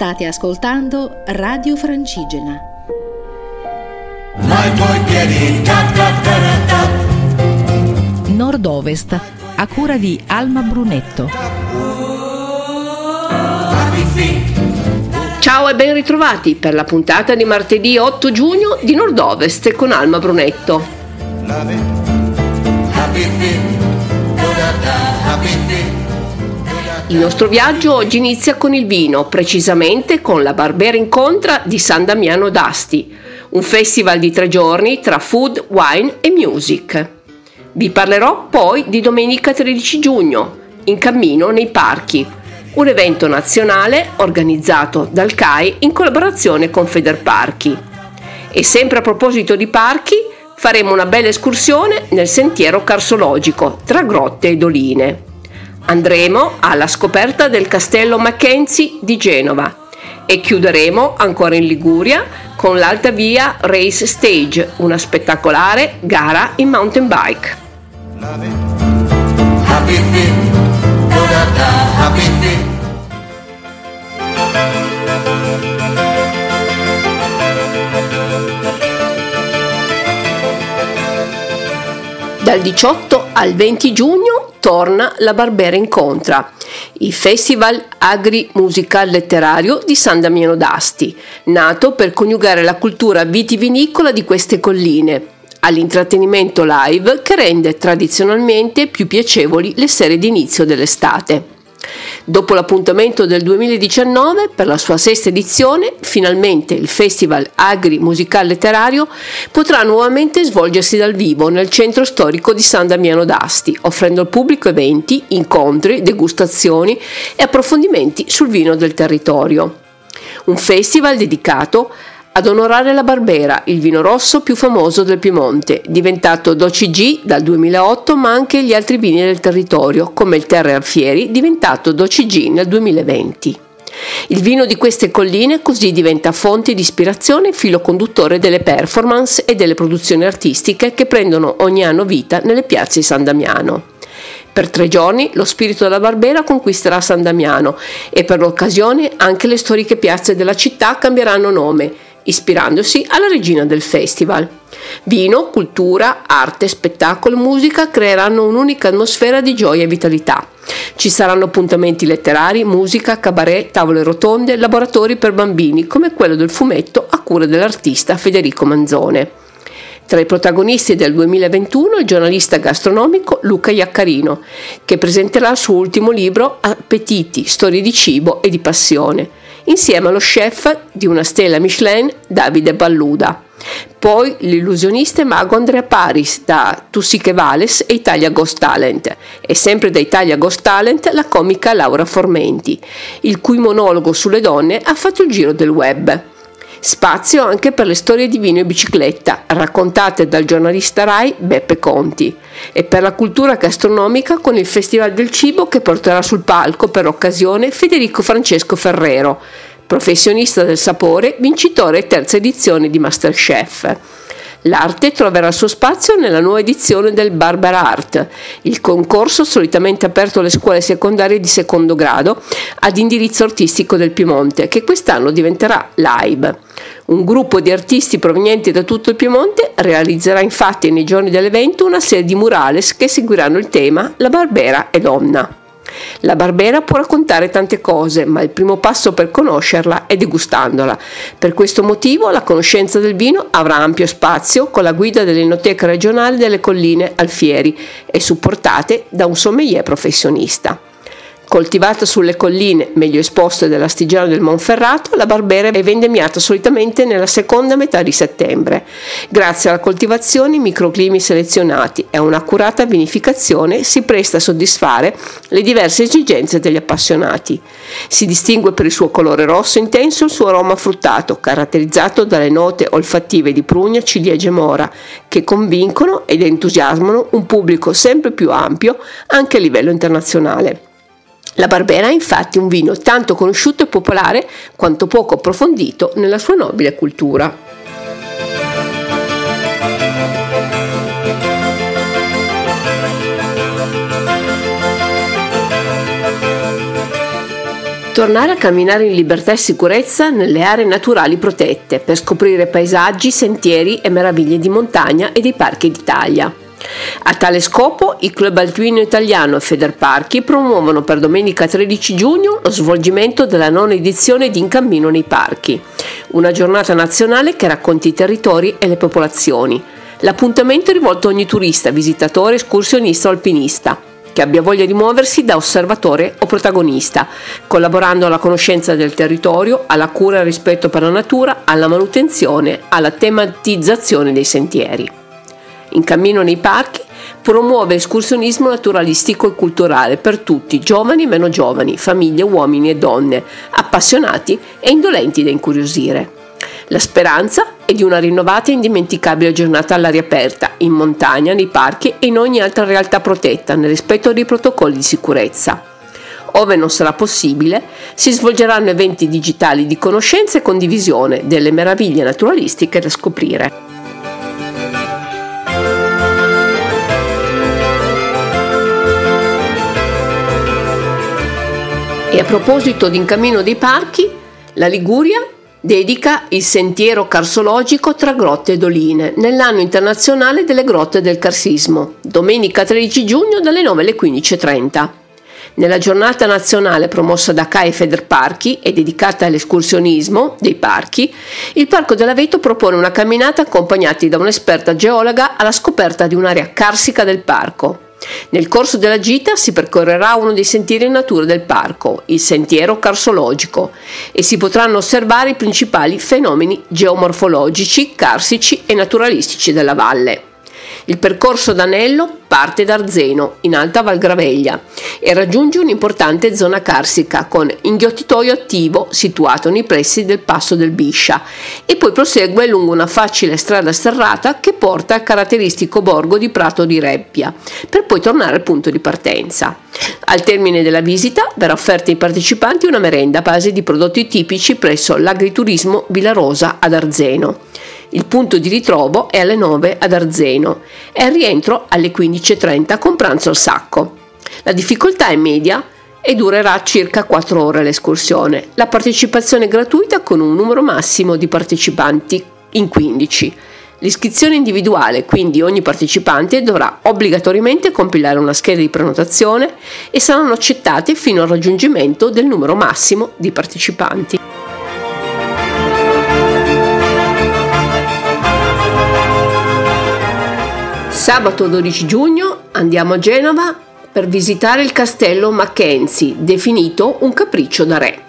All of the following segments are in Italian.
State ascoltando Radio Francigena. Nord-Ovest, a cura di Alma Brunetto. Ciao e ben ritrovati per la puntata di martedì 8 giugno di Nord-Ovest con Alma Brunetto. Il nostro viaggio oggi inizia con il vino, precisamente con la Barbera Incontra di San Damiano d'Asti, un festival di tre giorni tra food, wine e music. Vi parlerò poi di domenica 13 giugno, in cammino nei parchi, un evento nazionale organizzato dal CAI in collaborazione con Federparchi. E sempre a proposito di parchi, faremo una bella escursione nel sentiero carsologico tra grotte e doline. Andremo alla scoperta del castello Mackenzie di Genova e chiuderemo ancora in Liguria con l'Alta Via Race Stage, una spettacolare gara in mountain bike. Dal 18 al 20 giugno torna la Barbera Incontra, il Festival Agri-Musical Letterario di San Damiano d'Asti, nato per coniugare la cultura vitivinicola di queste colline all'intrattenimento live che rende tradizionalmente più piacevoli le serie d'inizio dell'estate. Dopo l'appuntamento del 2019, per la sua sesta edizione, finalmente il Festival Agri Musical Letterario potrà nuovamente svolgersi dal vivo nel centro storico di San Damiano d'Asti, offrendo al pubblico eventi, incontri, degustazioni e approfondimenti sul vino del territorio. Un festival dedicato ad onorare la Barbera, il vino rosso più famoso del Piemonte, diventato DOCG dal 2008, ma anche gli altri vini del territorio, come il Terre Alfieri, diventato DOCG nel 2020. Il vino di queste colline così diventa fonte di ispirazione e filo conduttore delle performance e delle produzioni artistiche che prendono ogni anno vita nelle piazze di San Damiano. Per tre giorni lo spirito della Barbera conquisterà San Damiano e per l'occasione anche le storiche piazze della città cambieranno nome ispirandosi alla regina del festival. Vino, cultura, arte, spettacolo, musica creeranno un'unica atmosfera di gioia e vitalità. Ci saranno appuntamenti letterari, musica, cabaret, tavole rotonde, laboratori per bambini, come quello del fumetto a cura dell'artista Federico Manzone. Tra i protagonisti del 2021 il giornalista gastronomico Luca Iaccarino, che presenterà il suo ultimo libro Appetiti, storie di cibo e di passione insieme allo chef di una stella Michelin Davide Balluda. Poi l'illusionista e mago Andrea Paris da Tussiche Vales e Italia Ghost Talent e sempre da Italia Ghost Talent la comica Laura Formenti, il cui monologo sulle donne ha fatto il giro del web. Spazio anche per le storie di vino e bicicletta, raccontate dal giornalista Rai Beppe Conti, e per la cultura gastronomica con il Festival del Cibo che porterà sul palco per occasione Federico Francesco Ferrero, professionista del sapore, vincitore terza edizione di Masterchef. L'arte troverà il suo spazio nella nuova edizione del Barbara Art, il concorso solitamente aperto alle scuole secondarie di secondo grado ad indirizzo artistico del Piemonte, che quest'anno diventerà live. Un gruppo di artisti provenienti da tutto il Piemonte realizzerà infatti nei giorni dell'evento una serie di murales che seguiranno il tema La Barbera è donna. La Barbera può raccontare tante cose, ma il primo passo per conoscerla è degustandola. Per questo motivo la conoscenza del vino avrà ampio spazio con la guida dell'Enoteca regionale delle colline Alfieri e supportate da un sommelier professionista. Coltivata sulle colline meglio esposte dell'Astigiano del Monferrato, la Barbera è vendemmiata solitamente nella seconda metà di settembre. Grazie alla coltivazione in microclimi selezionati e a un'accurata vinificazione si presta a soddisfare le diverse esigenze degli appassionati. Si distingue per il suo colore rosso intenso e il suo aroma fruttato, caratterizzato dalle note olfattive di prugna, ciliegia e mora, che convincono ed entusiasmano un pubblico sempre più ampio anche a livello internazionale. La Barbera è infatti un vino tanto conosciuto e popolare quanto poco approfondito nella sua nobile cultura. tornare a camminare in libertà e sicurezza nelle aree naturali protette per scoprire paesaggi, sentieri e meraviglie di montagna e dei parchi d'Italia. A tale scopo il Club Alpino Italiano e Federparchi promuovono per domenica 13 giugno lo svolgimento della nona edizione di In Cammino nei Parchi, una giornata nazionale che racconta i territori e le popolazioni. L'appuntamento è rivolto a ogni turista, visitatore, escursionista o alpinista che abbia voglia di muoversi da osservatore o protagonista, collaborando alla conoscenza del territorio, alla cura e al rispetto per la natura, alla manutenzione, alla tematizzazione dei sentieri. In cammino nei parchi promuove escursionismo naturalistico e culturale per tutti, giovani e meno giovani, famiglie, uomini e donne, appassionati e indolenti da incuriosire. La speranza è di una rinnovata e indimenticabile giornata all'aria aperta, in montagna, nei parchi e in ogni altra realtà protetta, nel rispetto dei protocolli di sicurezza. Ove non sarà possibile, si svolgeranno eventi digitali di conoscenza e condivisione delle meraviglie naturalistiche da scoprire. E a proposito di Incammino dei Parchi, la Liguria dedica il sentiero carsologico tra grotte e doline nell'anno internazionale delle grotte del carsismo, domenica 13 giugno dalle 9 alle 15.30. Nella giornata nazionale promossa da CAE Federparchi e dedicata all'escursionismo dei parchi, il Parco dell'Aveto propone una camminata accompagnati da un'esperta geologa alla scoperta di un'area carsica del parco. Nel corso della gita si percorrerà uno dei sentieri in natura del parco, il sentiero carsologico, e si potranno osservare i principali fenomeni geomorfologici, carsici e naturalistici della valle. Il percorso d'anello parte da Arzeno, in Alta Val Graveglia, e raggiunge un'importante zona carsica con inghiottitoio attivo situato nei pressi del passo del Biscia e poi prosegue lungo una facile strada sterrata che porta al caratteristico borgo di Prato di Reppia, per poi tornare al punto di partenza. Al termine della visita verrà offerta ai partecipanti una merenda a base di prodotti tipici presso l'agriturismo Villarosa ad Arzeno. Il punto di ritrovo è alle 9 ad Arzeno e al rientro alle 15.30 con pranzo al sacco. La difficoltà è media e durerà circa 4 ore l'escursione. La partecipazione è gratuita con un numero massimo di partecipanti in 15. L'iscrizione individuale, quindi ogni partecipante dovrà obbligatoriamente compilare una scheda di prenotazione e saranno accettate fino al raggiungimento del numero massimo di partecipanti. Sabato 12 giugno andiamo a Genova per visitare il castello Mackenzie, definito un capriccio da re.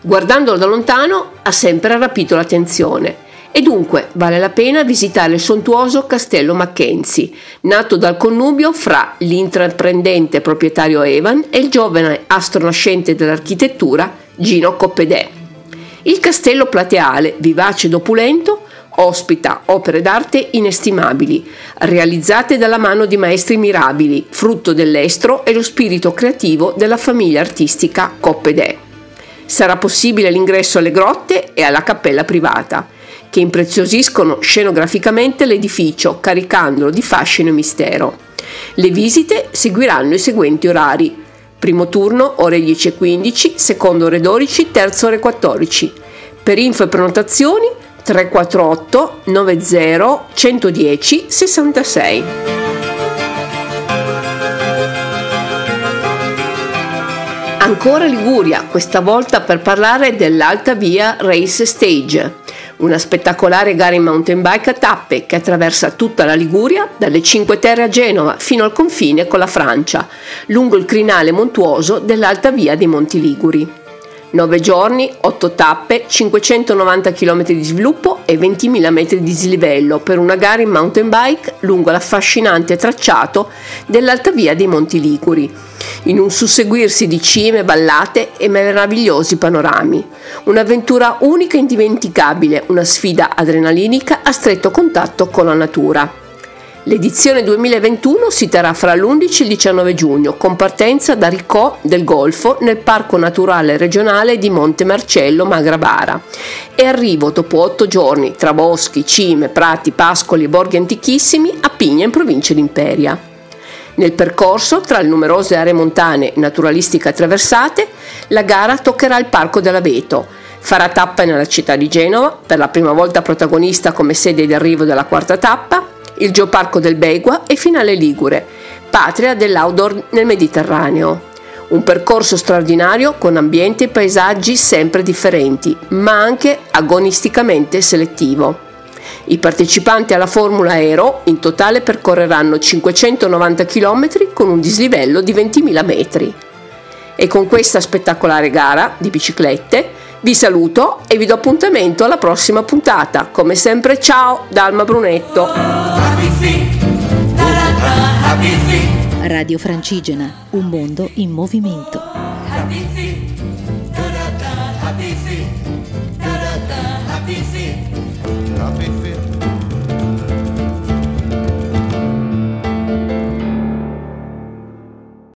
Guardandolo da lontano ha sempre rapito l'attenzione e dunque vale la pena visitare il sontuoso castello Mackenzie, nato dal connubio fra l'intraprendente proprietario Evan e il giovane astronascente dell'architettura Gino Coppedè. Il castello plateale, vivace ed opulento, ospita opere d'arte inestimabili, realizzate dalla mano di maestri mirabili, frutto dell'estro e lo spirito creativo della famiglia artistica Coppedè. Sarà possibile l'ingresso alle grotte e alla cappella privata, che impreziosiscono scenograficamente l'edificio, caricandolo di fascino e mistero. Le visite seguiranno i seguenti orari. Primo turno ore 10.15, secondo ore 12, terzo ore 14. Per info e prenotazioni 348 90 110 66. Ancora Liguria, questa volta per parlare dell'Alta Via Race Stage, una spettacolare gara in mountain bike a tappe che attraversa tutta la Liguria, dalle Cinque Terre a Genova fino al confine con la Francia, lungo il crinale montuoso dell'Alta Via dei Monti Liguri. 9 giorni, 8 tappe, 590 km di sviluppo e 20.000 metri di dislivello per una gara in mountain bike lungo l'affascinante tracciato dell'Alta Via dei Monti Liguri, in un susseguirsi di cime, vallate e meravigliosi panorami. Un'avventura unica e indimenticabile, una sfida adrenalinica a stretto contatto con la natura. L'edizione 2021 si terrà fra l'11 e il 19 giugno, con partenza da Ricò del Golfo nel Parco Naturale Regionale di Monte Marcello Magrabara e arrivo dopo otto giorni tra boschi, cime, prati, pascoli e borghi antichissimi a Pigna in provincia di Imperia. Nel percorso, tra le numerose aree montane naturalistiche attraversate, la gara toccherà il Parco dell'Aveto. Farà tappa nella città di Genova, per la prima volta protagonista come sede di arrivo della quarta tappa, il Geoparco del Begua e finale Ligure, patria dell'outdoor nel Mediterraneo. Un percorso straordinario con ambienti e paesaggi sempre differenti, ma anche agonisticamente selettivo. I partecipanti alla Formula Aero in totale percorreranno 590 km con un dislivello di 20.000 metri. E con questa spettacolare gara di biciclette vi saluto e vi do appuntamento alla prossima puntata. Come sempre ciao da. Radio Francigena, un mondo in movimento. Happy feet.